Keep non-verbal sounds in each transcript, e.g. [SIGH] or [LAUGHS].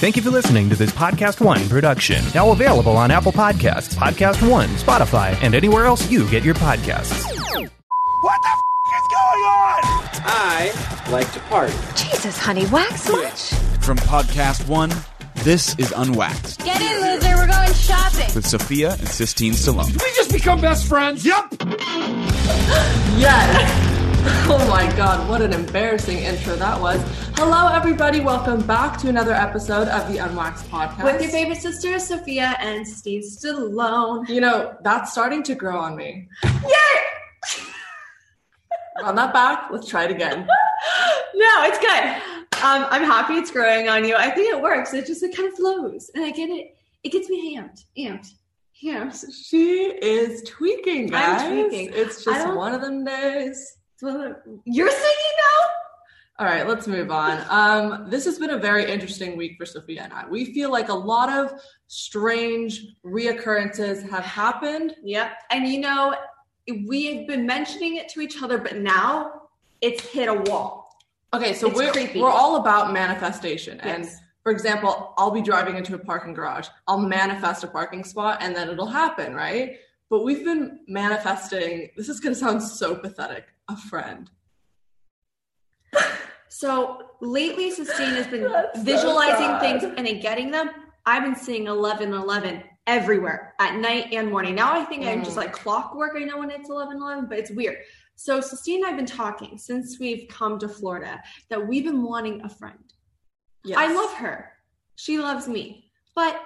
Thank you for listening to this Podcast One production. Now available on Apple Podcasts, Podcast One, Spotify, and anywhere else you get your podcasts. What the f- is going on? I like to party. Jesus, honey, wax much? From Podcast One, this is Unwaxed Get in, loser. We're going shopping. with Sophia and Sistine Stallone. We just become best friends. Yep. [GASPS] Yes. [LAUGHS] Oh my god, what an embarrassing intro that was. Hello, everybody. Welcome back to another episode of the Unwaxed Podcast. With your favorite sisters, Sophia and Steve Stallone. You know, that's starting to grow on me. Yay! Run that back. Let's try it again. [LAUGHS] No, it's good. Um, I'm happy it's growing on you. I think it works. It just it kind of flows, and I get it. It gets me amped, amped, amped. She is tweaking, guys. I'm tweaking. It's just one of them days. It's one of the- You're singing now. All right, let's move on. Um, this has been a very interesting week for Sophia and I. We feel like a lot of strange reoccurrences have happened. Yep. And you know, we have been mentioning it to each other, but now it's hit a wall. Okay, so It's we're creepy. we're all about manifestation. And for example, I'll be driving into a parking garage. I'll manifest a parking spot and then it'll happen, right? But we've been manifesting, this is going to sound so pathetic, a friend. So lately, Sistine has been That's visualizing sad. things and then getting them. I've been seeing 11 11 everywhere at night and morning. Now I think I'm Mm. just like clockwork. I know when it's 11 11, but it's weird. So Sistine and I have been talking since we've come to Florida that we've been wanting a friend. Yes. I love her. She loves me. But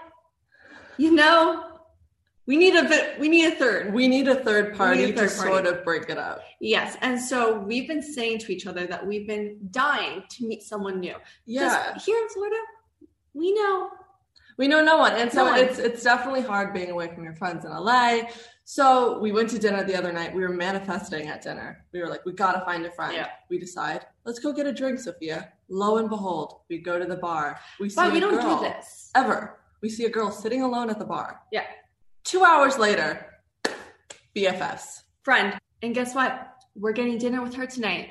you know, we need a bit we need a third. We need a third party a to party. sort of break it up. Yes. And so we've been saying to each other that we've been dying to meet someone new Yeah. Here in Florida, we know We know no one. And so No one. it's it's definitely hard being away from your friends in LA. So we went to dinner the other night. We were manifesting at dinner. We were like, we gotta find a friend. Yeah. We decide, let's go get a drink, Sophia. Lo and behold, we go to the bar. We see But we don't do this. Ever. We see a girl sitting alone at the bar. Yeah. Two hours later, BFFs. Friend. And guess what? We're getting dinner with her tonight.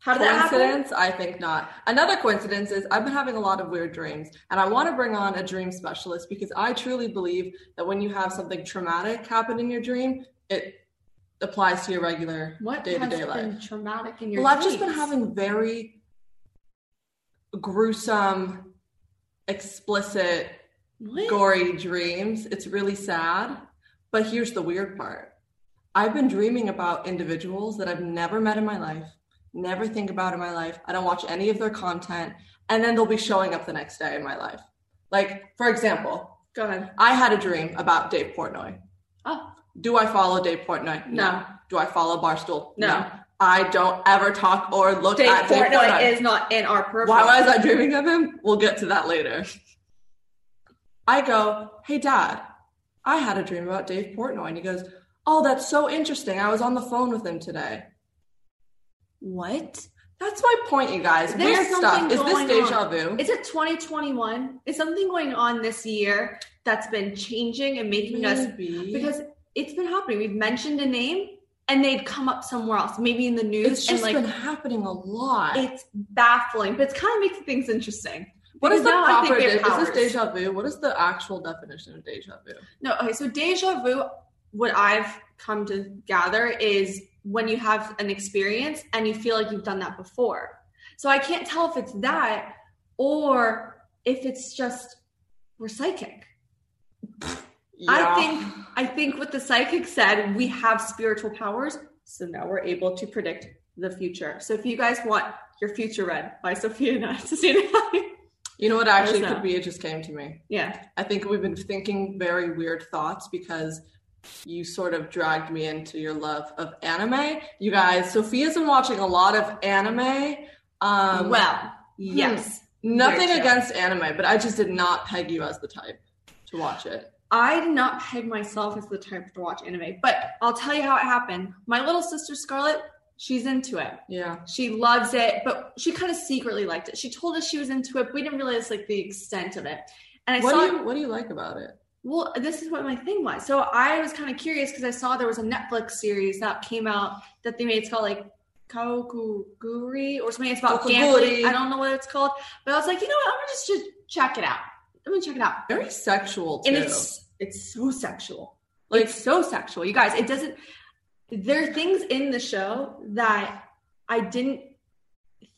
How did that happen? Coincidence? I think not. Another coincidence is I've been having a lot of weird dreams, and I want to bring on a dream specialist because I truly believe that when you have something traumatic happen in your dream, it applies to your regular What day to day life. traumatic in your Well, I've just been having very gruesome, explicit, What? gory dreams. It's really sad. But here's the weird part I've been dreaming about individuals that I've never met in my life, never think about in my life. I don't watch any of their content. And then they'll be showing up the next day in my life. Like, for example, Go ahead. I had a dream about Dave Portnoy. Oh, Do I follow Dave Portnoy? No. Do I follow Barstool? No. I don't ever talk or look Dave at Dave Portnoy Portnoy. is not in our purple. Why was I dreaming of him? We'll get to that later. [LAUGHS] I go, hey, dad, I had a dream about Dave Portnoy. And he goes, oh, that's so interesting. I was on the phone with him today. What? That's my point, you guys. There's Weird stuff. Is this deja on. vu? Is it 2021? Is something going on this year that's been changing and making us Maybe. because it's been happening. We've mentioned a name and they'd come up somewhere else, maybe in the news, it's and like been happening a lot. it's baffling, but it's kind of making things interesting. What is the now proper? De- is this deja vu? What is the actual definition of deja vu? No, okay, so deja vu, what I've come to gather is when you have an experience and you feel like you've done that before. So I can't tell if it's that or if it's just we're psychic. I think I think what the psychic said, we have spiritual powers, so now we're able to predict the future. So if you guys want your future read by Sophia and Christina, You know what actually could be? It just came to me. yeah, I think we've been thinking very weird thoughts because you sort of dragged me into your love of anime. You guys, Sophia's been watching a lot of anime. Um, well, yes. nothing against anime, but I just did not peg you as the type to watch it. I did not peg myself as the type to watch anime, but I'll tell you how it happened. My little sister Scarlett, she's into it. Yeah. She loves it, but she kind of secretly liked it. She told us she was into it, but we didn't realize like the extent of it. And I What saw do you What do you like about it? well, this is what my thing was. So I was kind of curious because I saw there was a Netflix series that came out that they made. It's called like Kaokuguri or something. It's about Kokuguri. gambling. I don't know what it's called, but I was like, you know what? I'm gonna just, just check it out. I'm gonna check it out. Very sexual too. And it's it's so sexual. Like it's so sexual. You guys, it doesn't there are things in the show that I didn't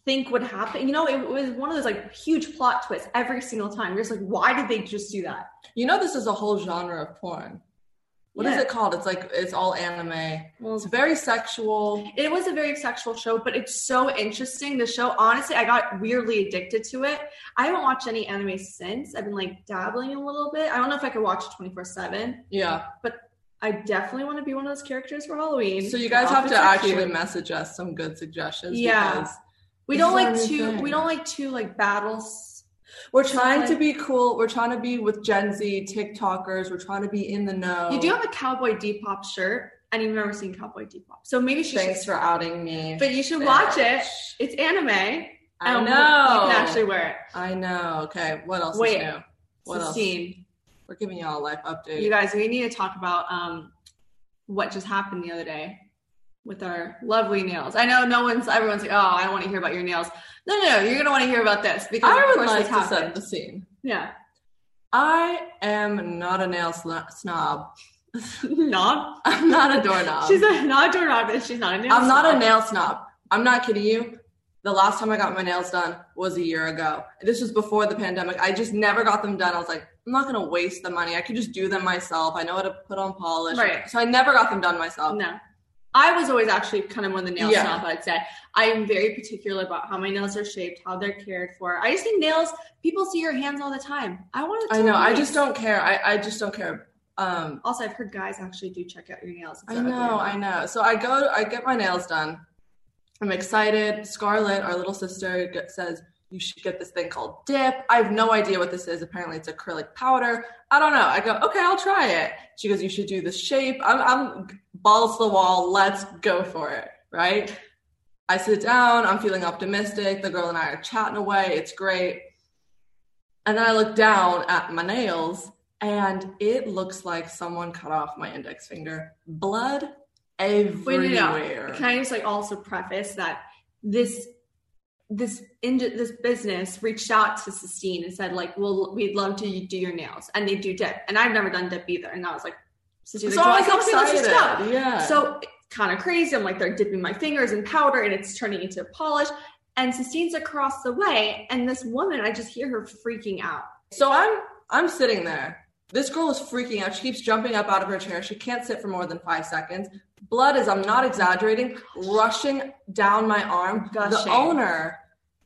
think would happen. You know, it was one of those like huge plot twists every single time. You're just like, why did they just do that? you know, this is a whole genre of porn. What is Yeah. it called? It's like it's all anime. Well, It's very sexual. It was a very sexual show, but it's so interesting. The show, honestly, I got weirdly addicted to it. I haven't watched any anime since. I've been like dabbling a little bit. I don't know if I could watch it 24 7, Yeah. but I definitely want to be one of those characters for Halloween. So you guys have to protect you. actually message us some good suggestions. Yeah. because We don't like thing. We don't like two like battles. We're trying to like- be cool. We're trying to be with Gen Z TikTokers. We're trying to be in the know. You do have a Cowboy Bebop shirt, and you've never seen Cowboy Bebop, so maybe she Thanks should. for outing me. But you should watch it. It's anime. I know. You can actually wear it. I know. Okay. What else Wait. What else? We're giving y'all a life update. You guys, we need to talk about um what just happened the other day with our lovely nails. I know no one's everyone's like, oh, I don't want to hear about your nails. No, no, no, you're gonna want to hear about this because I would like to set the scene. Yeah, I am not a nail sno- snob. [LAUGHS] Knob. I'm not a doorknob. She's a, not a doorknob, and she's not a nail. I'm not a nail snob. I'm not kidding you. The last time I got my nails done was a year ago. This was before the pandemic. I just never got them done. I was like, I'm not going to waste the money. I could just do them myself. I know how to put on polish. Right. So I never got them done myself. No. I was always actually kind of one of the nail Yeah. snob, I'd say. I am very particular about how my nails are shaped, how they're cared for. I just think nails, people see your hands all the time. I want to I know. I just don't care. I, I just don't care. Um, Also, I've heard guys actually do check out your nails. I know. I know. So I go, I get my nails done. I'm excited. Scarlett, our little sister, says you should get this thing called dip. I have no idea what this is. Apparently, it's acrylic powder. I don't know. I go, okay, I'll try it. She goes, you should do the shape. I'm, I'm balls to the wall. Let's go for it. Right. I sit down. I'm feeling optimistic. The girl and I are chatting away. It's great. And then I look down at my nails and it looks like someone cut off my index finger. Blood Wait, everywhere. no, no. Can I just like also preface that this this in this business reached out to Sistine and said like, "Well, we'd love to do your nails," and they do dip, and I've never done dip either, and I was like, Sistine's So like, "Well, was okay, let's just go." excited. Yeah. So kind of crazy. I'm like, they're dipping my fingers in powder, and it's turning into polish. And Sistine's across the way, and this woman, I just hear her freaking out. So I'm I'm sitting there. This girl is freaking out. She keeps jumping up out of her chair. She can't sit for more than five seconds. Blood is, I'm not exaggerating, rushing down my arm. Gushing. The owner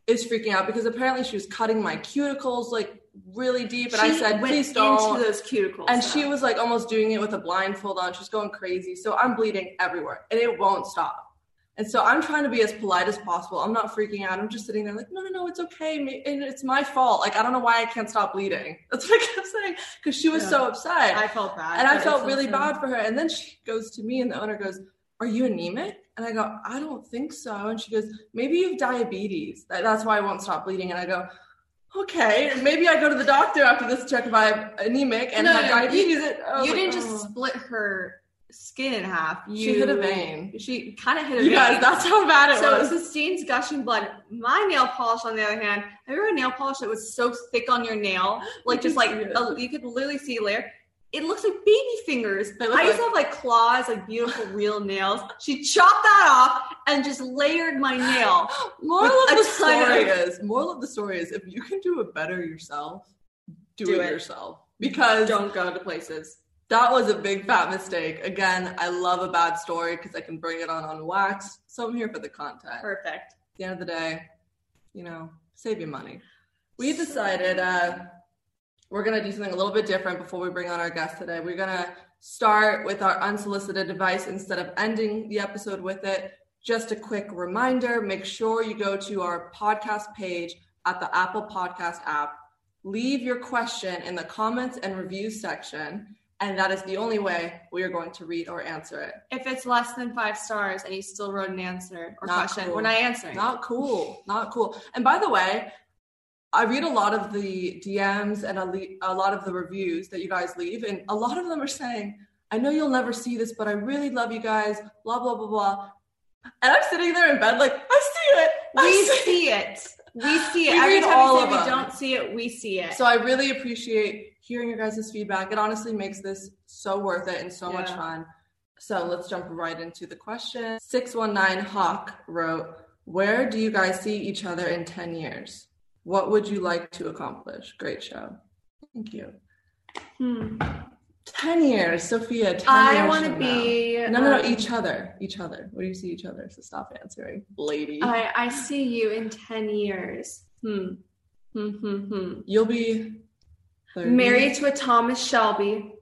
is freaking out because apparently she was cutting my cuticles like really deep. And I said, please don't. into those cuticles, and though. she was like almost doing it with a blindfold on. She's going crazy. So I'm bleeding everywhere and it won't stop. And so I'm trying to be as polite as possible. I'm not freaking out. I'm just sitting there like, no, no, no, it's okay. Me- And it's my fault. Like, I don't know why I can't stop bleeding. [LAUGHS] That's what I kept saying because she was Yeah. so upset. I felt bad, and I felt really bad for her. And then she goes to me and the owner goes, are you anemic? And I go, I don't think so. And she goes, maybe you have diabetes. That's why I won't stop bleeding. And I go, okay, maybe I go to the doctor after this to check if I'm anemic and No, have no, diabetes. You, was you like, didn't oh. just split her skin in half. You, She hit a vein. She kind of hit a You vein. guys, that's how bad it was. so was. Sistine's gushing blood. My nail polish, on the other hand, have you ever had nail polish that was so thick on your nail, [LAUGHS] like just like a, you could literally see a layer. It looks like baby fingers. I used to have like claws, like beautiful [LAUGHS] real nails. She chopped that off and just layered my nail. [LAUGHS] Moral of the story of- is moral of the story is if you can do it better yourself, do, Do it, it. yourself. Because Don't go to places. That was a big fat mistake. Again, I love a bad story because I can bring it on on wax. So I'm here for the content. Perfect. At the end of the day, you know, save your money. We decided uh, we're gonna do something a little bit different before we bring on our guest today. We're gonna start with our unsolicited advice instead of ending the episode with it. Just a quick reminder: make sure you go to our podcast page at the Apple Podcast app. Leave your question in the comments and reviews section, and that is the only way we are going to read or answer it. If it's less than five stars and you still wrote an answer or Not question, cool. we're not answering. Not cool. Not cool. And by the way, I read a lot of the DMs and a, lot of the reviews that you guys leave, and a lot of them are saying, I know you'll never see this, but I really love you guys, blah, blah, blah, blah. And I'm sitting there in bed like, I see it. I We see it." see it. We see it. We Every read time all we say of we them. don't see it, we see it. So I really appreciate hearing your guys' feedback. It honestly makes this so worth it and so much fun. So let's jump right into the question. 619 Hawk wrote, Where do you guys see each other in 10 years? What would you like to accomplish? Great show. Thank you. Hmm. 10 years, Sophia. 10 I want to be. now. No, no, no, um, each other. Each other. Where do you see each other? So stop answering, lady. I, I see you in 10 years. Hmm. Hmm, hmm, hmm. You'll be 30. Married to a Thomas Shelby.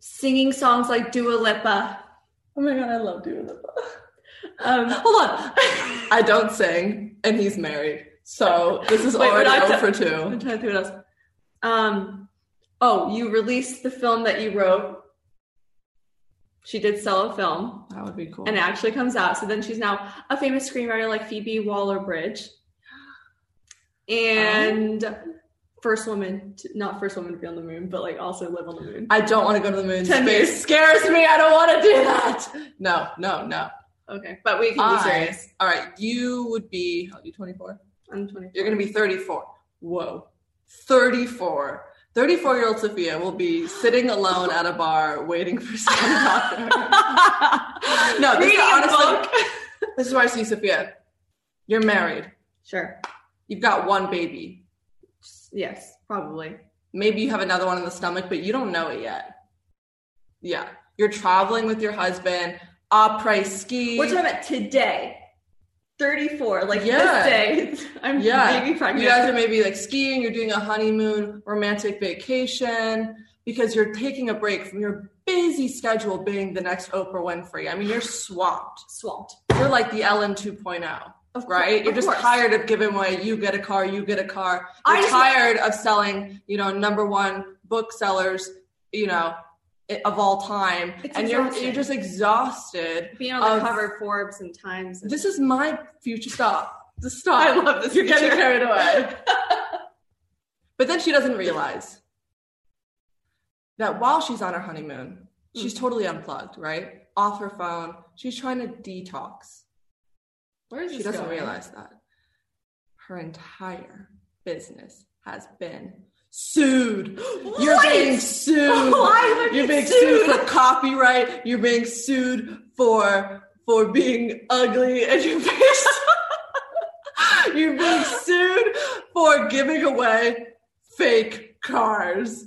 Singing songs like Dua Lipa. Oh my god, I love doing that. Um, [LAUGHS] Hold on. I don't sing, and he's married. So this is Wait, already 0 for I'm 2. trying to think what else. Um, oh, you released the film that you wrote. She did sell a film, That would be cool. and it actually comes out. So then she's now a famous screenwriter like Phoebe Waller-Bridge, and first woman, to, not first woman to be on the moon, but like also live on the moon. I don't want to go to the moon. 10 Space years. scares me. I don't want to do that. No, no, no. Okay, but we can be serious. All right, you would be, how old are you 24? I'm 24. You're going to be 34. Whoa. 34. 34 year old Sophia will be sitting alone at a bar waiting for someone to talk to her. [LAUGHS] no, this is Reading honestly, book. this is where I see Sophia. You're married. Sure. You've got one baby. Yes, probably. Maybe you have another one in the stomach, but you don't know it yet. Yeah. You're traveling with your husband, après ski. We're talking about today. 34, like Yeah. this day. [LAUGHS] I'm yeah. maybe pregnant. You guys are maybe like skiing, you're doing a honeymoon, romantic vacation, because you're taking a break from your busy schedule being the next Oprah Winfrey. I mean, you're swamped. swamped. You're like the Ellen 2.0. Of right? You're just course. tired of giving away. You get a car, you get a car. You're just- tired of selling, you know, number one booksellers, you know, of all time, and you're you're just exhausted. Being on the of- cover of Forbes and Times. and- This is my future. Stop. Just stop. I love this You're getting carried away. [LAUGHS] but then she doesn't realize that while she's on her honeymoon, she's Mm. totally unplugged, right? Off her phone. She's trying to detox. Where is She doesn't going? realize that her entire business has been sued. [GASPS] You're being sued. [LAUGHS] You're being sued? sued for copyright. You're being sued for for being ugly, and you're being [LAUGHS] you're being sued for giving away fake cars.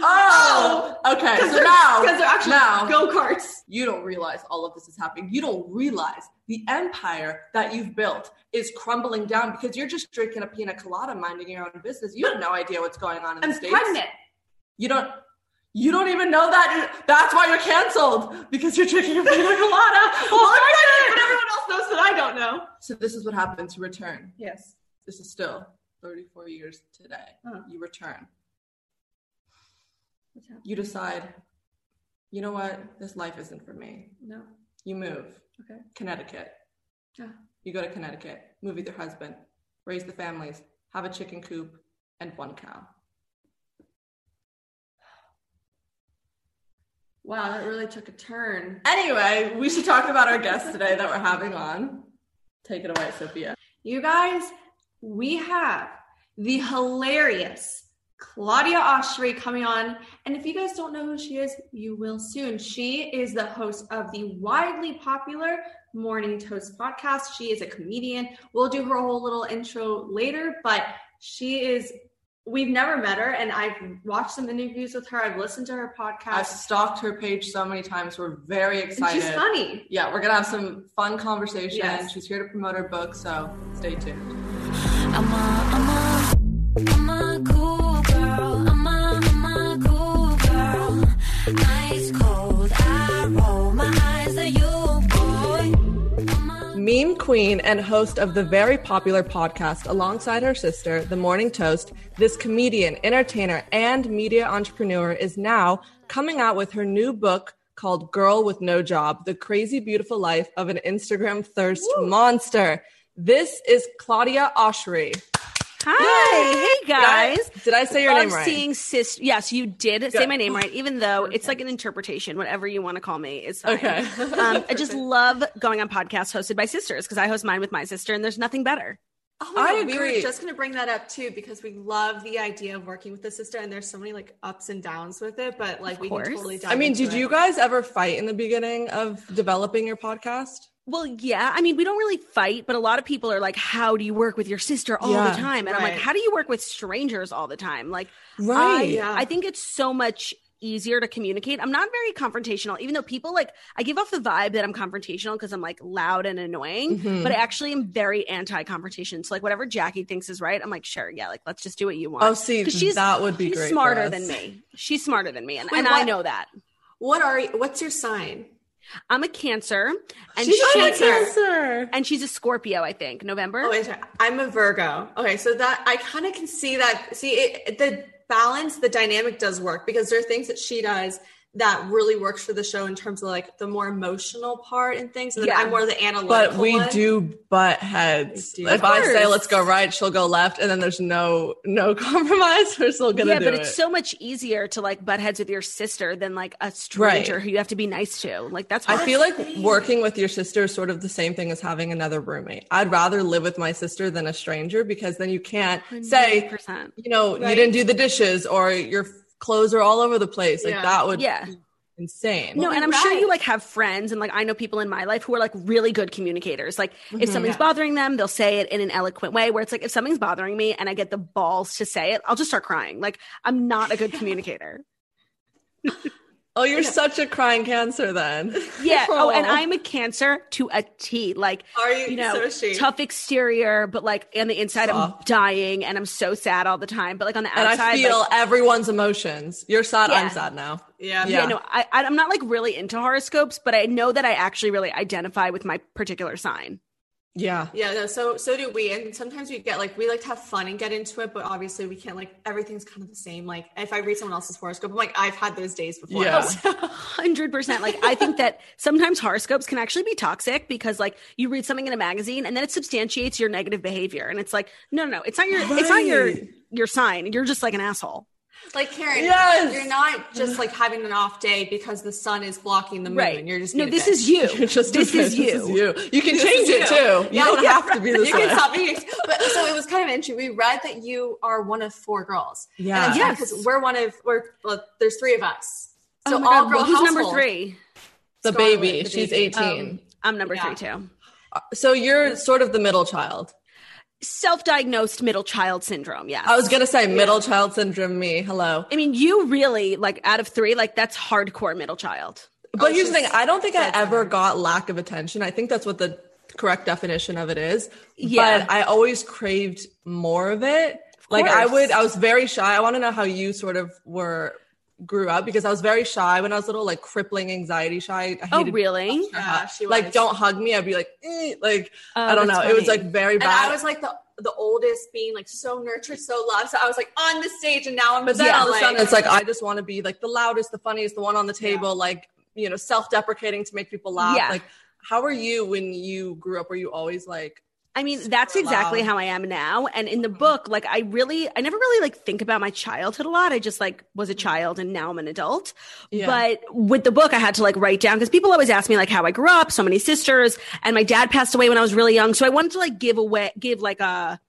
Oh, oh. okay. So [LAUGHS] now, because they're actually now, go karts. you don't realize all of this is happening. You don't realize the empire that you've built is crumbling down because you're just drinking a pina colada, minding your own business. You have no idea what's going on in I'm the states. pregnant. You don't. You don't even know that. That's why you're canceled because you're drinking a pina [LAUGHS] colada. Well, I'm pregnant, but everyone else knows that I don't know. So this is what happens. You return. Yes. This is still 34 years today. Huh. You return. What's? You decide. You know what? This life isn't for me. No. You move. Okay. Connecticut. Yeah. You go to Connecticut, move with your husband, raise the families, have a chicken coop, and one cow. Wow, that really took a turn. Anyway, we should talk about our guest today that we're having on. Take it away, Sophia. You guys, we have the hilarious Claudia Oshry coming on. And if you guys don't know who she is, you will soon. She is the host of the widely popular Morning Toast podcast. She is a comedian. We'll do her whole little intro later, but she is. We've never met her, and I've watched some interviews with her. I've listened to her podcast I've stalked her page so many times. We're very And excited. she's funny. Yeah, we're gonna have some fun conversation. Yes. She's here to promote her book, so stay tuned. I'm a, I'm a, I'm a cool Meme queen and host of the very popular podcast alongside her sister, The Morning Toast, this comedian, entertainer, and media entrepreneur is now coming out with her new book called Girl with No Job The Crazy Beautiful Life of an Instagram Thirst Monster. This is Claudia Oshry. Hi, hey guys. I- did I say your love name right? I'm seeing sis. Yes, you did say my name right, even though it's like an interpretation. Whatever you want to call me is fine. Okay. um, I just [LAUGHS] love going on podcasts hosted by sisters because I host mine with my sister, and there's nothing better. Oh my I God, we agree. were just gonna bring that up too because we love the idea of working with the sister, and there's so many like ups and downs with it. But like we course. can totally. Dive I mean, into did it. you guys ever fight in the beginning of developing your podcast? Well, yeah. I mean, we don't really fight, but a lot of people are like, "How do you work with your sister all Yeah, the time?" And I'm like, "How do you work with strangers all the time?" Like, Right. I, Yeah. I think it's so much easier to communicate. I'm not very confrontational, even though people like I give off the vibe that I'm confrontational because I'm like loud and annoying, Mhm. but I actually am very anti-confrontation. So like whatever Jackie thinks is right, I'm like, sure, yeah, like let's just do what you want. Oh, see, she's that would be she's great. for smarter than me. She's smarter than me, and, Wait, and I know that. What are you? What's your sign? I'm a Cancer, and She's she a cancer. and she's a Scorpio, I think. November. Oh, wait. I'm a Virgo. Okay, so that I kind of can see that. See, it, the balance, the dynamic does work because there are things that she does that really works for the show in terms of like the more emotional part and things. And Yeah. I'm more the analytical. But we one. do butt heads. Do. If I say let's go right, she'll go left, and then there's no no [LAUGHS] compromise. We're still gonna yeah, do but it. it's so much easier to like butt heads with your sister than like a stranger Right. who you have to be nice to. Like that's I feel like working with your sister is sort of the same thing as having another roommate. I'd rather live with my sister than a stranger because then you can't say, 100%. you know, you didn't do the dishes or your clothes are all over the place. Like Yeah. that would Yeah. be insane. No, Well, and I'm sure you like have friends and like I know people in my life who are like really good communicators. Like Mm-hmm. if something's bothering them, they'll say it in an eloquent way where it's like if something's bothering me and I get the balls to say it, I'll just start crying. Like I'm not a good [LAUGHS] communicator. [LAUGHS] Oh, you're such a crying cancer then. [LAUGHS] Yeah. Oh, and I'm a cancer to a T. Like Are you? you know, so tough exterior, but like on the inside, I'm dying and I'm so sad all the time. But like on the outside, and outside, I feel like, everyone's emotions. You're sad, Yeah. I'm sad now. Yeah. yeah, Yeah. no, I, I- I'm not like really into horoscopes, but I know that I actually really identify with my particular sign. Yeah. Yeah, no, so so do we. And sometimes we get like we like to have fun and get into it, but obviously we can't like everything's kind of the same. Like if I read someone else's horoscope, I'm like, I've had those days before. Yeah. Oh, hundred percent. Like I think that sometimes horoscopes can actually be toxic because like you read something in a magazine and then it substantiates your negative behavior, and it's like, no, no, no, it's not your, it's not your your sign. You're just like an asshole. Like Karen, Yes. you're not just like having an off day because the sun is blocking the moon. Right. You're just no. [LAUGHS] This is you. You're just this is you. This is you. You can This change it you. too. You Yeah, don't yeah, have to be this [LAUGHS] you way. can stop being. But so it was kind of interesting. We read that you are one of four girls. Yeah. And Yes. because we're one of we're well, there's three of us. So oh all God, girl well, who's number three? the Scarlett, baby. the She's baby. 18. Um, I'm number Yeah. three too. so you're sort of the middle child. Self-diagnosed middle child syndrome. Yeah. I was gonna say middle child syndrome. Me, hello. I mean, you really like out of three, like that's hardcore middle child. But here's the thing: I don't think I ever got lack of attention. I think that's what the correct definition of it is. Yeah. But I always craved more of it. like I would, I was very shy. I want to know how you sort of were grew up because I was very shy when I was little, like crippling anxiety shy. I Oh, hated really? Yeah, she like don't hug me. I'd be like, eh, like Oh, I don't know. that's It was like very And bad. I was like the the oldest, being like so nurtured, so loved. So I was like on the stage, and now I'm. But then yeah, all of a like, sudden, it's like I just want to be like the loudest, the funniest, the one on the table, like you know, self-deprecating to make people laugh. Yeah. Like, how are you when you grew up? Were you always like, I mean, that's exactly how I am now. And in the book, like I really, I never really like think about my childhood a lot. I just like was a child and now I'm an adult. Yeah. But with the book, I had to like write down because people always ask me like how I grew up, so many sisters, and my dad passed away when I was really young. So I wanted to like give away, give like a-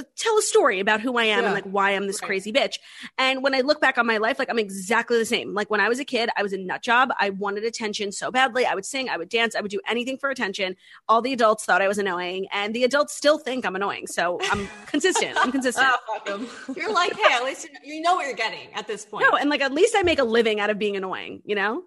Uh, tell a story about who I am Yeah. and like why I'm this Right. crazy bitch. And when I look back on my life, like I'm exactly the same. Like when I was a kid, I was a nut job. I wanted attention so badly. I would sing, I would dance, I would do anything for attention. All the adults thought I was annoying, and the adults still think I'm annoying. So I'm consistent. I'm consistent. [LAUGHS] Oh, 'em. you're like, hey, at least you know, you know what you're getting at this point. No, and like at least I make a living out of being annoying, you know?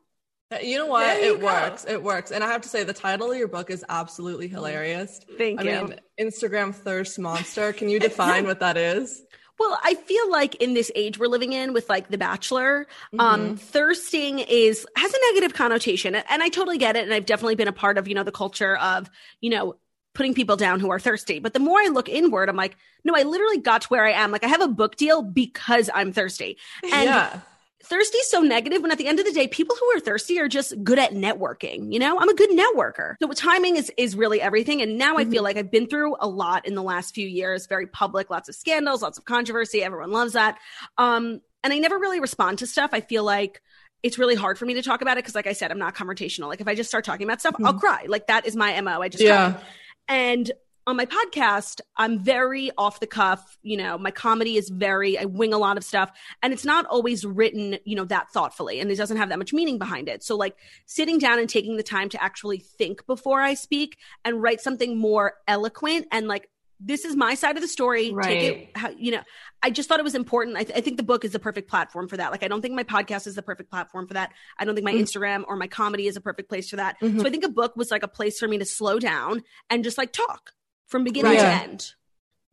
You know what? You it go. works. It works. And I have to say, the title of your book is absolutely hilarious. Thank I you. mean, Instagram thirst monster. Can you define what that is? [LAUGHS] Well, I feel like in this age we're living in with like The Bachelor, Mm-hmm. um, thirsting is has a negative connotation, and I totally get it. And I've definitely been a part of you know the culture of you know putting people down who are thirsty. But the more I look inward, I'm like, no, I literally got to where I am. Like I have a book deal because I'm thirsty, and yeah. Thirsty is so negative when at the end of the day people who are thirsty are just good at networking you know? I'm a good networker. So timing is is really everything. And now i feel like i've been through a lot in the last few years very public lots of scandals lots of controversy. Everyone loves that. Um and i never really respond to stuff. I feel like it's really hard for me to talk about it because like i said i'm not confrontational. Like if i just start talking about stuff i'll cry. Like that is my mo i just Yeah. cry. and on my podcast, I'm very off the cuff. You know, my comedy is very, I wing a lot of stuff and it's not always written, you know, that thoughtfully and it doesn't have that much meaning behind it. So, like, sitting down and taking the time to actually think before I speak and write something more eloquent and like, this is my side of the story. Take Right. it, how, you know, I just thought it was important. I, th- I think the book is the perfect platform for that. Like, I don't think my podcast is the perfect platform for that. I don't think my Mm. Instagram or my comedy is a perfect place for that. Mhm. So I think a book was like a place for me to slow down and just like talk from beginning Right. to end.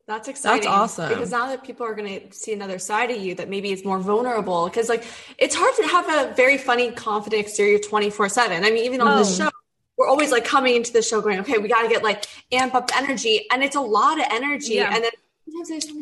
That's exciting. That's awesome. Because now that people are going to see another side of you that maybe is more vulnerable. Because, like, it's hard to have a very funny, confident exterior 24 7. I mean, even on this Oh. show, we're always like coming into the show going, okay, we got to get like amp up energy. And it's a lot of energy. Yeah. And then sometimes I just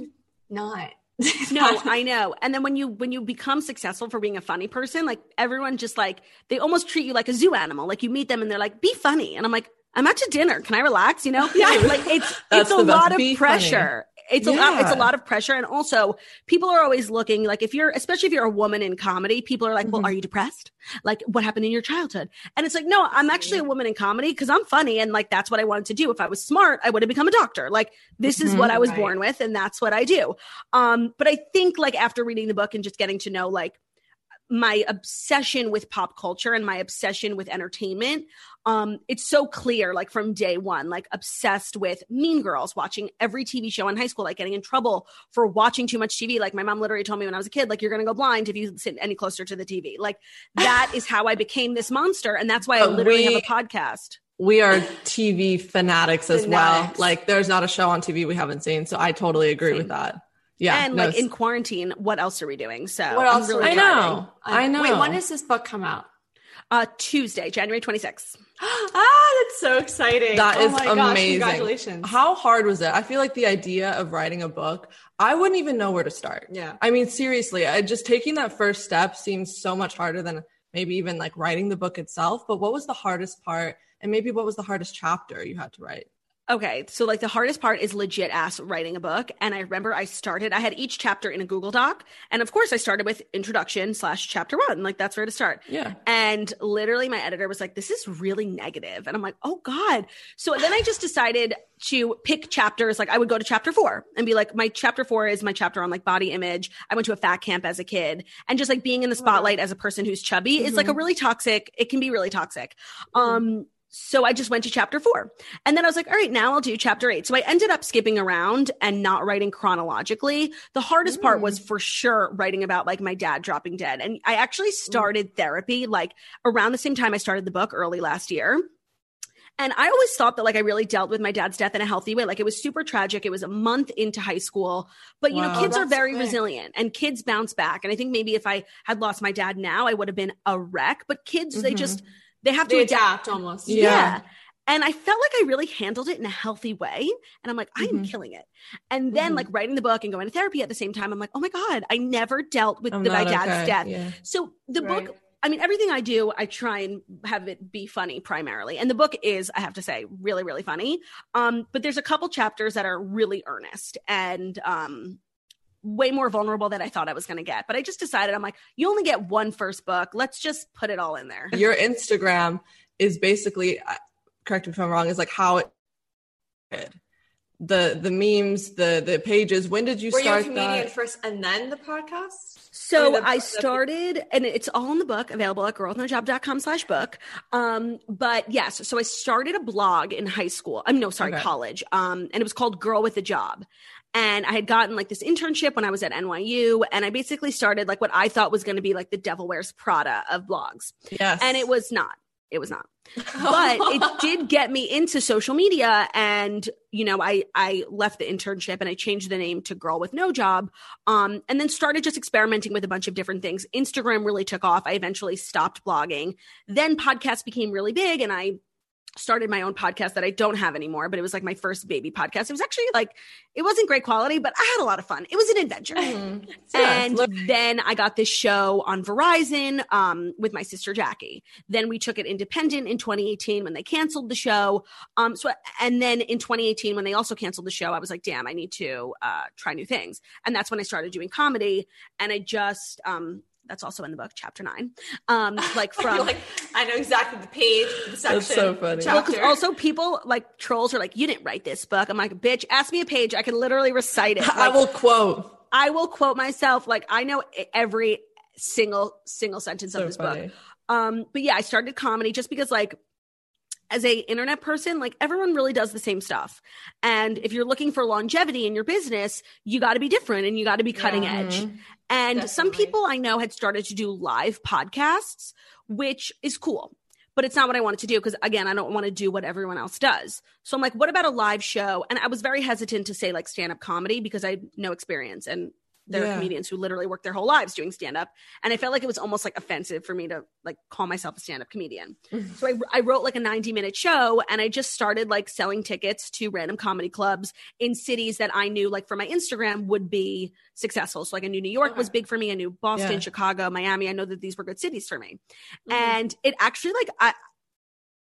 not. [LAUGHS] No, I know. And then when you when you become successful for being a funny person, like everyone just like they almost treat you like a zoo animal. Like you meet them and they're like, "Be funny," and I'm like, "I'm out to dinner. Can I relax?" You know? Yeah. [LAUGHS] Like it's [LAUGHS] it's a lot of pressure. It's a lot. It's a lot of pressure, and also people are always looking like if you're, especially if you're a woman in comedy, people are like, "Well, Mhm. are you depressed? Like, what happened in your childhood?" And it's like, no, I'm actually a woman in comedy because I'm funny, and like that's what I wanted to do. If I was smart, I would have become a doctor. Like this is Mhm. what I was Right. born with, and that's what I do. Um, but I think like after reading the book and just getting to know like my obsession with pop culture and my obsession with entertainment um it's so clear like from day one like obsessed with mean girls watching every tv show in high school like getting in trouble for watching too much tv like my mom literally told me when i was a kid like you're gonna go blind if you sit any closer to the tv like that is how i became this monster and that's why i literally we- have a podcast We are TV fanatics as well. Like, there's not a show on TV we haven't seen. So I totally agree with that. Yeah. and no, like in quarantine what else are we doing so What I'm else? really are we I driving. know. I know. Wait, when does this book come out? Uh tuesday january 26th [GASPS] ah, that's so exciting. That oh is my gosh, amazing. congratulations. How hard was it? I feel like the idea of writing a book, I wouldn't even know where to start. Yeah. I mean, seriously, I just taking that first step seems so much harder than maybe even like writing the book itself. But what was the hardest part? And maybe what was the hardest chapter you had to write? Okay, so like the hardest part is legit ass writing a book. And I remember I started, I had each chapter in a Google Doc. And of course, I started with introduction slash chapter one. Like that's where to start. Yeah. And literally, my editor was like, this is really negative. And I'm like, oh God. So then I just decided to pick chapters. Like I would go to chapter four and be like, my chapter four is my chapter on like body image. I went to a fat camp as a kid. And just like being in the spotlight as a person who's chubby is like a really toxic, it can be really toxic. Um, so I just went to chapter four. And then I was like, all right, now I'll do chapter eight. So I ended up skipping around and not writing chronologically. The hardest part was for sure writing about like my dad dropping dead. And I actually started therapy like around the same time I started the book early last year. And I always thought that like I really dealt with my dad's death in a healthy way. Like it was super tragic. It was a month into high school, but you know, kids are very quick. resilient and kids bounce back. And I think maybe if I had lost my dad now, I would have been a wreck. But kids, they Mhm. just they have to They adapt. adapt almost. Yeah. Yeah. And I felt like I really handled it in a healthy way. And I'm like, I'm Mhm. killing it. And then, Mhm. like, writing the book and going to therapy at the same time, I'm like, oh my God, I never dealt with the, my dad's okay. death. Yeah. So the Right. book, I mean, everything I do, I try and have it be funny primarily. And the book is, I have to say, really, really funny. Um, but there's a couple chapters that are really earnest and um way more vulnerable than I thought I was gonna get. But I just decided, I'm like, you only get one first book. Let's just put it all in there. Your Instagram is basically, uh, correct me if I'm wrong, is like how it the the memes, the the pages. When did you Were you a start comedian that? first and then the podcast? So the- I the- started, and it's all in the book, available at girlwithnojob.com slash book. Um, but yes, so I started a blog in high school. I'm no, sorry, Okay. college. Um, and it was called Girl with a Job. And I had gotten like this internship when I was at NYU, and I basically started like what I thought was going to be like the Devil Wears Prada of blogs, Yes. and it was not. It was not. [LAUGHS] But it did get me into social media and you know i i left the internship and i changed the name to girl with no job um and then started just experimenting with a bunch of different things. Instagram really took off. I eventually stopped blogging. Then podcasts became really big and i started my own podcast that I don't have anymore, but it was like my first baby podcast. It was actually like it wasn't great quality, but I had a lot of fun. It was an adventure. [LAUGHS] and then I got this show on Verizon um, with my sister Jackie. Then we took it independent in 2018 when they canceled the show. Um, so and then in 2018 when they also canceled the show, I was like, damn, I need to uh, try new things. And that's when I started doing comedy. And I just um, that's also in the book, chapter nine. Um, like [LAUGHS] from like, I know exactly the page, the section. so funny. the chapter. also people like trolls are like, you didn't write this book. I'm like, bitch, ask me a page. I can literally recite it. [LAUGHS] I will quote. I will quote myself. Like I know every single single sentence So of this funny. book. Um, but yeah, I started comedy just because like as a internet person, like everyone really does the same stuff. And if you're looking for longevity in your business, you got to be different and you got to be cutting edge. And some people I know had started to do live podcasts, which is cool. But it's not what I wanted to do because again, I don't want to do what everyone else does. So I'm like, what about a live show? And I was very hesitant to say like stand up comedy because I had no experience and there Yeah. are comedians who literally work their whole lives doing stand up. And I felt like it was almost like offensive for me to like call myself a stand up comedian. so I, I wrote like a 90 minute show and I just started like selling tickets to random comedy clubs in cities that I knew like for my Instagram would be successful. So like I knew New York was big for me. I knew Boston, Yeah. Chicago, Miami. I know that these were good cities for me. Mhm. And it actually like I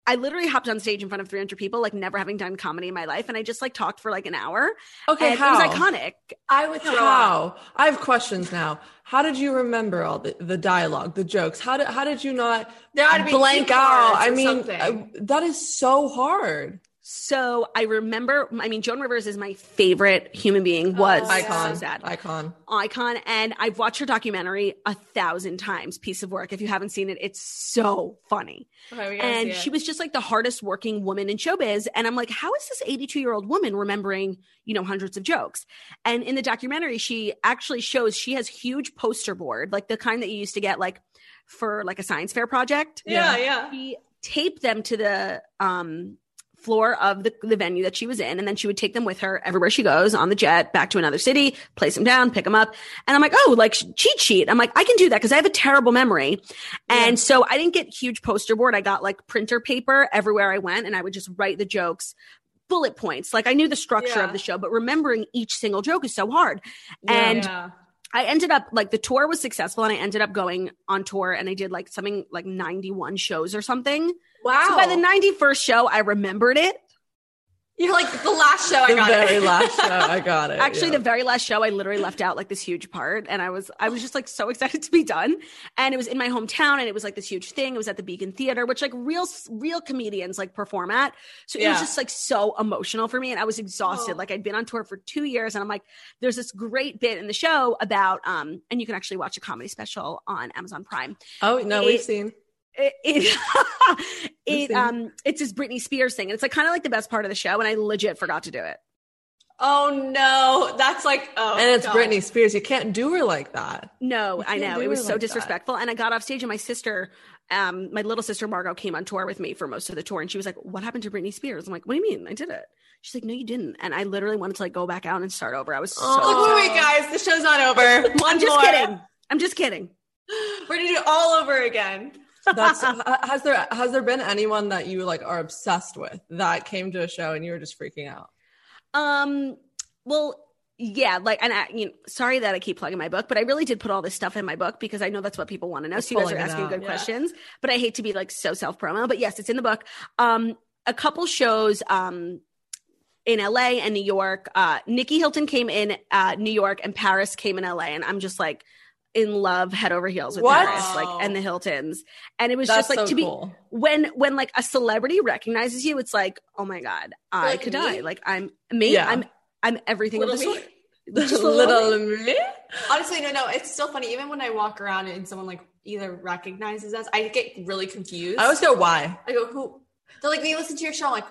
I literally hopped on stage in front of 300 people, like never having done comedy in my life. And I just like talked for like an hour. Okay, and how? it was iconic. I would throw up. How? I have questions now. How did you remember all the, the dialogue, the jokes? How did how did you not There ought to be blank out? I mean. I- that is so hard. So I remember, I mean, Joan Rivers is my favorite human being, was Oh. Icon, so sad. icon. icon and I've watched her documentary a thousand times. Piece of work. If you haven't seen it, it's so funny. Okay, And she was just like the hardest working woman in showbiz. And I'm like, how is this 82 year old woman remembering, you know, hundreds of jokes? And in the documentary, she actually shows she has huge poster board, like the kind that you used to get like for like a science fair project. yeah, yeah. She taped them to the um floor of the, the venue that she was in and then she would take them with her everywhere she goes on the jet back to another city place them down pick them up. And i'm like oh like cheat sheet. I'm like i can do that because i have a terrible memory. And so i didn't get huge poster board. I got like printer paper everywhere i went and i would just write the jokes bullet points. Like i knew the structure Yeah. of the show but remembering each single joke is so hard. And yeah. I ended up like the tour was successful and I ended up going on tour and I did like something like 91 shows or something. Wow. So by the 91st show, I remembered it. You're like the last show I got it. The very it. last [LAUGHS] show, I got it. Actually, yeah. the very last show, I literally left out like this huge part and I was, I was just like so excited to be done. And it was in my hometown and it was like this huge thing. It was at the Beacon Theater, which like real, real comedians like perform at. So it was just like so emotional for me. And I was exhausted. Oh. Like I'd been on tour for two years and I'm like, there's this great bit in the show about, um, and you can actually watch a comedy special on Amazon Prime. oh no, we've seen. It, it, [LAUGHS] it um it's this Britney Spears thing and it's like kind of like the best part of the show and I legit forgot to do it. Oh no, that's like oh, and it's God. Britney Spears. You can't do her like that. No, I know it was so like that. disrespectful and I got off stage and my sister um my little sister Margot came on tour with me for most of the tour and she was like what happened to Britney Spears? I'm like what do you mean? I did it. She's like no you didn't and I literally wanted to like go back out and start over. I was so Like, wait, upset. wait, guys, the show's not over. [LAUGHS] One I'm just more. kidding. I'm just kidding. We're gonna do it all over again. That's has there has there been anyone that you like are obsessed with that came to a show and you were just freaking out? Um, well, yeah, like, and I, you know, sorry that I keep plugging my book, but I really did put all this stuff in my book because I know that's what people want to know. So you guys are asking out, good yeah. questions, but I hate to be like so self promo. But yes, it's in the book. Um, a couple shows, um, in LA and New York. Uh, Nikki Hilton came in uh, New York and Paris came in LA, and I'm just like in love, head over heels with What? Paris, like, and the Hiltons. And it was That's just like so to be cool. when when like a celebrity recognizes you, it's like, oh my god, I Like could me? die. Like I'm me. Yeah. I'm I'm everything Little of the me? sort. [LAUGHS] Just little Little me. Honestly, no, no, it's still funny. Even when I walk around and someone like either recognizes us, I get really confused. I always go, why? I go, who? They're like, we listen to your show. I'm like,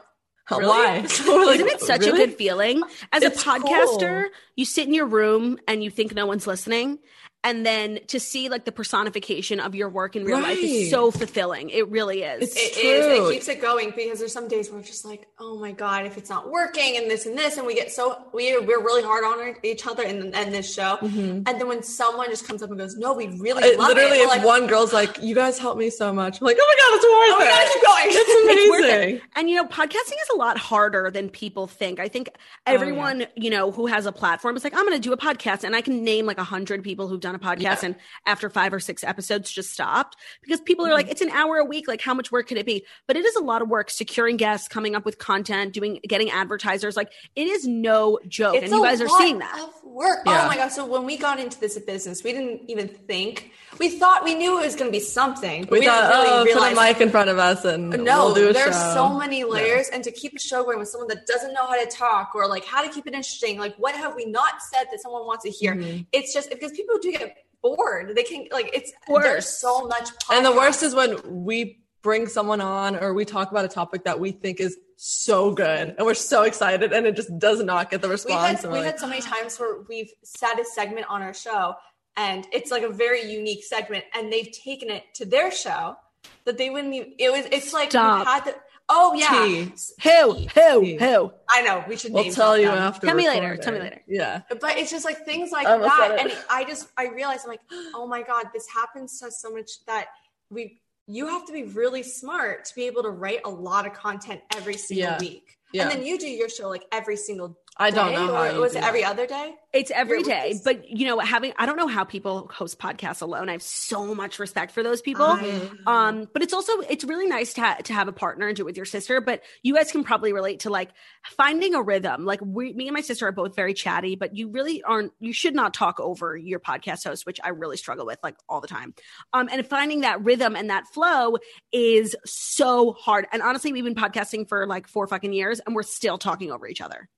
Really? Why? [LAUGHS] Isn't it such Really? a good feeling? As It's a podcaster, cool. you sit in your room and you think no one's listening. And then to see like the personification of your work in real life is so fulfilling. It really is. It's It is. It true. keeps it going because there's some days where we're just like, oh my god, if it's not working and this and this, and we get so we we're really hard on each other in, in this show. Mm-hmm. And then when someone just comes up and goes, no, we really It- love literally, it. if like, one girl's like, "You guys helped me so much," I'm like, "Oh my god, it's worth oh worth my god, it." keep going. [LAUGHS] It's worth it. amazing. And you know, podcasting is a lot harder than people think. I think Oh, everyone, you know, who has a platform is like, I'm going to do a podcast, and I can name like a hundred people who've done a podcast, and after five or six episodes, just stopped because people Mm-hmm. are like, it's an hour a week. Like, how much work could it be? But it is a lot of work securing guests, coming up with content, doing, getting advertisers. Like, it is no joke, and you guys are seeing that. work. Yeah. Oh my god! So when we got into this business, we didn't even think. We thought we knew it was going to be something. We, we, thought, didn't "Oh, really put a mic in front of us and no, we'll there's show." so many layers, and to keep a show going with someone that doesn't know how to talk or like how to keep it interesting, like what have we not said that someone wants to hear? Mm-hmm. It's just because people do get bored. They can like it's Worse. there's so much. And the worst is when we bring someone on or we talk about a topic that we think is so good and we're so excited and it just does not get the we've response. had, we've we're had like, so many times where we've set a segment on our show and it's like a very unique segment and they've taken it to their show that they wouldn't even it was it's like Stop. we've had the oh yeah Tea. Who? Who? Tea. Who? i know we should we'll name tell you them. after. Tell me later. Tell me later. Yeah. but it's just like things like that and i just i realized i'm like [GASPS] oh my god this happens so so much that we you have to be really smart to be able to write a lot of content every single Yeah. week Yeah. and then you do your show like every single I don't know or how you was do it every that. other day It's every Your day, but you know, having I don't know how people host podcasts alone. I have so much respect for those people. Um, but it's also it's really nice to ha- to have a partner and do it with your sister. But you guys can probably relate to like finding a rhythm. Like we, me and my sister are both very chatty, but you really aren't. You should not talk over your podcast host, which I really struggle with like all the time. Um, and finding that rhythm and that flow is so hard. And honestly, we've been podcasting for like four fucking years, and we're still talking over each other.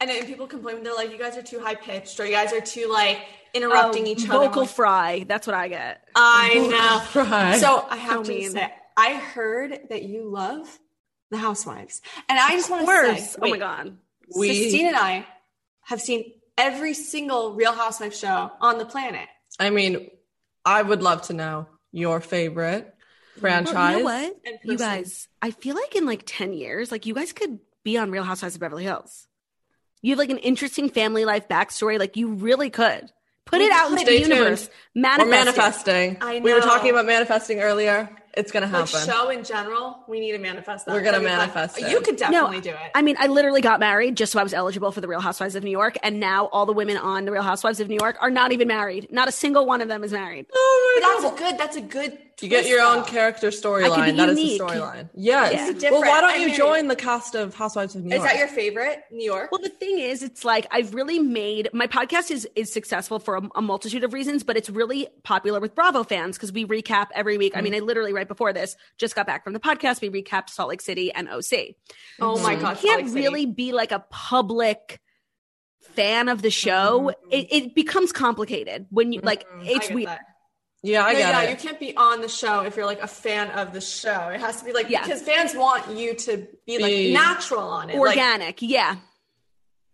And then people complain, they're like, you guys are too high pitched, or you guys are too like interrupting Oh, each other. Vocal like, fry. That's what I get. I know. Fry. So I have So to mean. say, I heard that you love the Housewives, and I just want to Worse. say, Oh my god. We- Sistine and I have seen every single Real Housewives show on the planet. I mean, I would love to know your favorite franchise. Well, you know what? You guys, I feel like in like 10 years, like you guys could be on Real Housewives of Beverly Hills. You have like an interesting family life backstory. Like you really could. Put We it out could. into the tuned. universe. We're Manifest. it. manifesting. I We were talking about manifesting earlier. It's gonna Like happen. show in general, we need to manifest that. We're gonna That'd be manifest it. You could definitely do it. I mean, I literally got married just so I was eligible for the Real Housewives of New York. And now all the women on the Real Housewives of New York are not even married. Not a single one of them is married. oh but my that's god! a good. That's a good. You get your own character I could storyline. be That is the storyline. Yes. Yeah. Well, why don't I you mean- join the cast of Housewives of New York? Is that your favorite, New York? Well, the thing is, it's like I've really made my podcast is is successful for a, a multitude of reasons, but it's really popular with Bravo fans because we recap every week. I mean, I mm. literally right before this just got back from the podcast. We recapped Salt Lake City and OC. oh my mm. You god, Salt can't really be like a public fan of the show. Mm-hmm. It, it becomes complicated when you like mm-hmm. I it's get we. that. Yeah, I No, yeah, it. you can't be on the show if you're like a fan of the show. It has to be like Yeah. because fans want you to be like Be natural on it, like, Organic, yeah.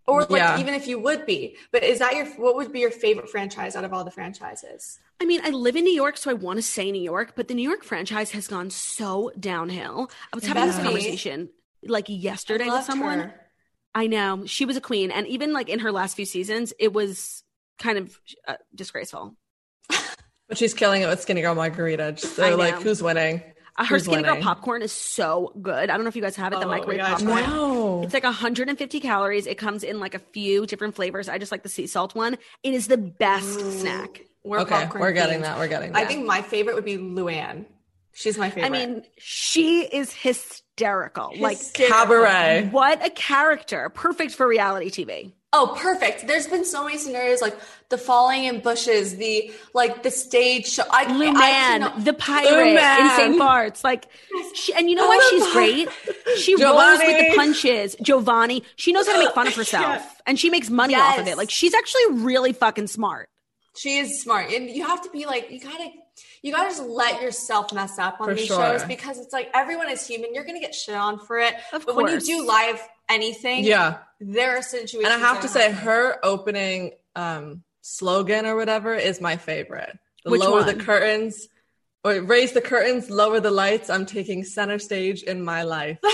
or like Yeah. even if you would be. But is that your what would be your favorite franchise out of all the franchises? I mean, I live in New York, so I want to say New York, but the New York franchise has gone so downhill. I was having this conversation like yesterday with someone. her. I know she was a queen, and even like in her last few seasons, it was kind of uh, disgraceful. But she's killing it with Skinny Girl Margarita. So like, who's winning? Uh, her Who's Skinny Girl popcorn is so good. I don't know if you guys have it. the Oh, microwave popcorn. No. It's like 150 calories. It comes in like a few different flavors. I just like the sea salt one. It is the best snack. We're Okay, we're getting fiends. that. We're getting that. I think my favorite would be Luann. She's my favorite. I mean, she is hysterical. Like Cabaret. what a character. Perfect for reality TV. Oh, perfect. There's been so many scenarios like the falling in bushes, the like the stage show. I, Blue I Man, the pirate Blue in St. Bart's. Like, she, and you know why she's great? She rolls with the punches. Giovanni. She knows how to make fun of [GASPS] herself, and she makes money off of it. Like, she's actually really fucking smart. She is smart, and you have to be like you gotta you gotta just let yourself mess up on For these sure. shows because it's like everyone is human. You're gonna get shit on for it. Of but when you do live anything, Yeah. there are situations. And I have to say, happen. her opening um, slogan or whatever is my favorite. The Which lower one? the curtains, or raise the curtains, lower the lights. I'm taking center stage in my life. [LAUGHS]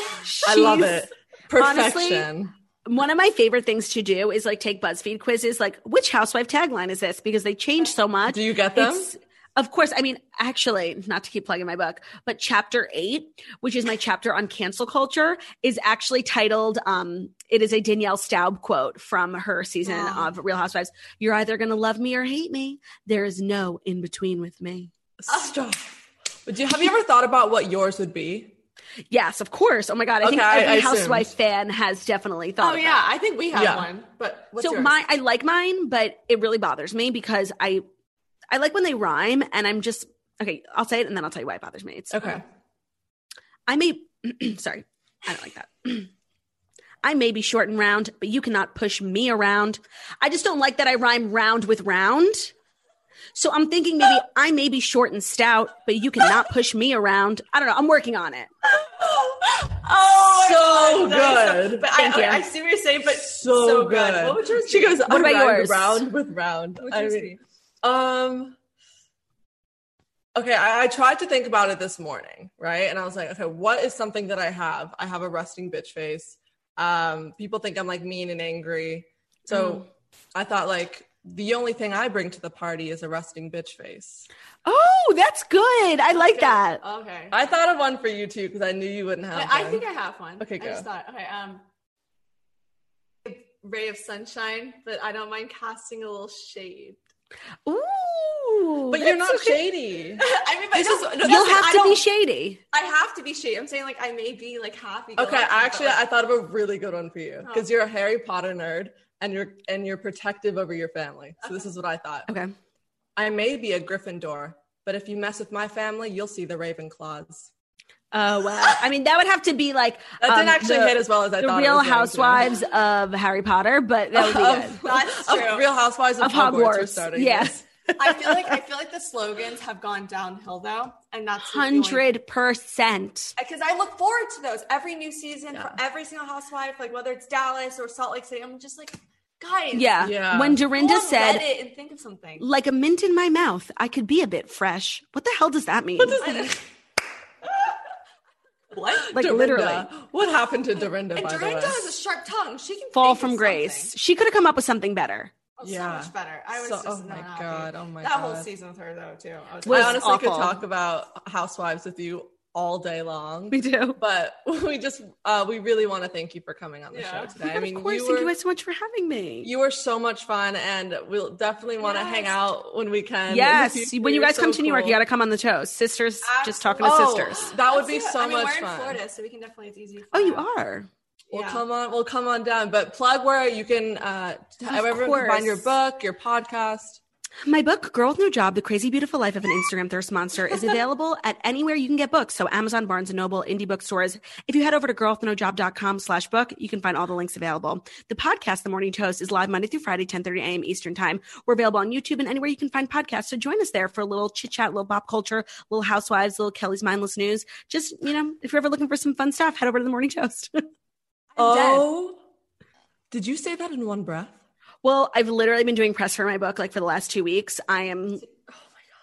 I love She's- it. honestly, Perfection. One of my favorite things to do is like take BuzzFeed quizzes, like which housewife tagline is this? Because they change so much. Do you get them? It's- of course, I mean, actually, not to keep plugging my book, but chapter eight, which is my chapter on cancel culture, is actually titled, um, it is a Danielle Staub quote from her season of Real Housewives. You're either going to love me or hate me. There is no in between with me. Stop. But do you, have you ever thought about what yours would be? Yes, of course. Oh my God. I think Okay, I- every I assumed. housewife fan has definitely thought Oh yeah, that. I think we have Yeah. one. But what's so yours? mine I like mine, but it really bothers me because I I like when they rhyme and I'm just okay, I'll say it and then I'll tell you why it bothers me. It's Okay. I may [CLEARS THROAT] sorry, I don't like that. [CLEARS THROAT] I may be short and round, but you cannot push me around. I just don't like that I rhyme round with round. So I'm thinking maybe I may be short and stout, but you cannot [LAUGHS] push me around. I don't know. I'm working on it. [LAUGHS] Oh, So my God, that is good. but Thank I, you. I see what you're saying, but So, so, good. good. What would yours she be? goes, What about yours? Round with round. What would I mean- be? Um. Okay, I, I tried to think about it this morning, right? And I was like, okay, what is something that I have? I have a resting bitch face. Um, people think I'm like mean and angry, so I thought like the only thing I bring to the party is a resting bitch face. Oh, that's good. I like that. Okay. I thought of one for you too because I knew you wouldn't have. I, I think I have one. Okay, I just go. thought, okay, um, a ray of sunshine, but I don't mind casting a little shade. Ooh. but you're not okay. shady. [LAUGHS] I mean, but This no, is- no, You'll it. have to be shady. I have to be shady. I'm saying like I may be like happy. Okay, actually, I thought of a really good one for you because Oh. you're a Harry Potter nerd and you're and you're protective over your family. So this is what I thought. Okay. I may be a Gryffindor, but if you mess with my family, you'll see the Ravenclaws. Oh wow! I mean, that would have to be like That didn't um, actually the- hit as well as I the thought. it Real was going to. Housewives of Harry Potter, but that would be good. Of- That's of. Real Housewives of, Of Hogwarts. We're Hogwarts, starting. yes. I feel like I feel like the slogans have gone downhill though, and that's. Hundred percent. because I look forward to those every new season Yeah. for every single housewife, like whether it's Dallas or Salt Lake City. I'm just like, guys, Yeah. Yeah. When go Dorinda on said, Reddit and think of something. "Like a mint in my mouth, I could be a bit fresh." What the hell does that mean? what? [LAUGHS] like Dorinda. literally, What happened to Dorinda? And by Dorinda the way? has a sharp tongue. She can fall from grace. something. She could have come up with something better. Oh, Yeah. so much better. I was So- just oh not my happy. God, oh my god. that whole season with her though too. I was, Was I honestly could talk about Housewives with you all day long. We do. but [LAUGHS] we just uh, we really want to thank you for coming on the Yeah. show today. I mean, of course, you thank were you guys so much for having me. you were so much fun, and we'll definitely want to hang out when we can. yes, [LAUGHS] when you guys come so to New York, you got to come on the show. Sisters, just talking to Oh, sisters. That would be so I mean, much we're in fun. Florida, so we can definitely it's easy. Oh, you are. We'll Yeah. come on. We'll come on down. But plug where you can. Uh, everyone can find your book, your podcast. My book, Girl with No Job: The Crazy Beautiful Life of an Instagram Thirst Monster, is [LAUGHS] available at anywhere you can get books. So Amazon, Barnes and Noble, indie bookstores. If you head over to girlwithnojob.com slash book, you can find all the links available. The podcast, The Morning Toast, is live Monday through Friday, 10:30 a.m. Eastern Time. We're available on YouTube and anywhere you can find podcasts. So join us there for a little chit chat, little pop culture, little housewives, little Kelly's mindless news. Just you know, if you're ever looking for some fun stuff, head over to The Morning Toast. [LAUGHS] Oh, did you say that in one breath? Well, I've literally been doing press for my book like for the last two weeks. I am Oh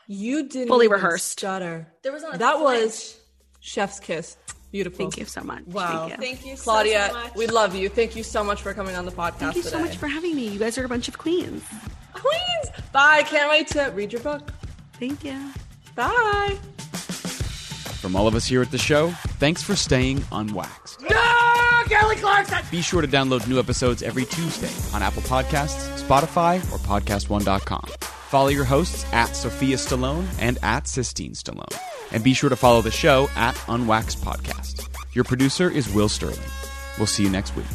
You didn't Fully even rehearsed. Stutter. There was not That flinch. was chef's kiss. Beautiful. thank you so much. Wow. Thank you. Thank you, so, Claudia, so much. we love you. Thank you so much for coming on the podcast Thank you today. so much for having me. You guys are a bunch of queens. Queens. Bye. Can't wait to read your book. Thank you. Bye. From all of us here at the show, thanks for staying unwaxed. No, Kelly Clarkson! Be sure to download new episodes every Tuesday on Apple Podcasts, Spotify, or PodcastOne.com. Follow your hosts at Sophia Stallone and at Sistine Stallone. And be sure to follow the show at Unwaxed Podcast. Your producer is Will Sterling. We'll see you next week.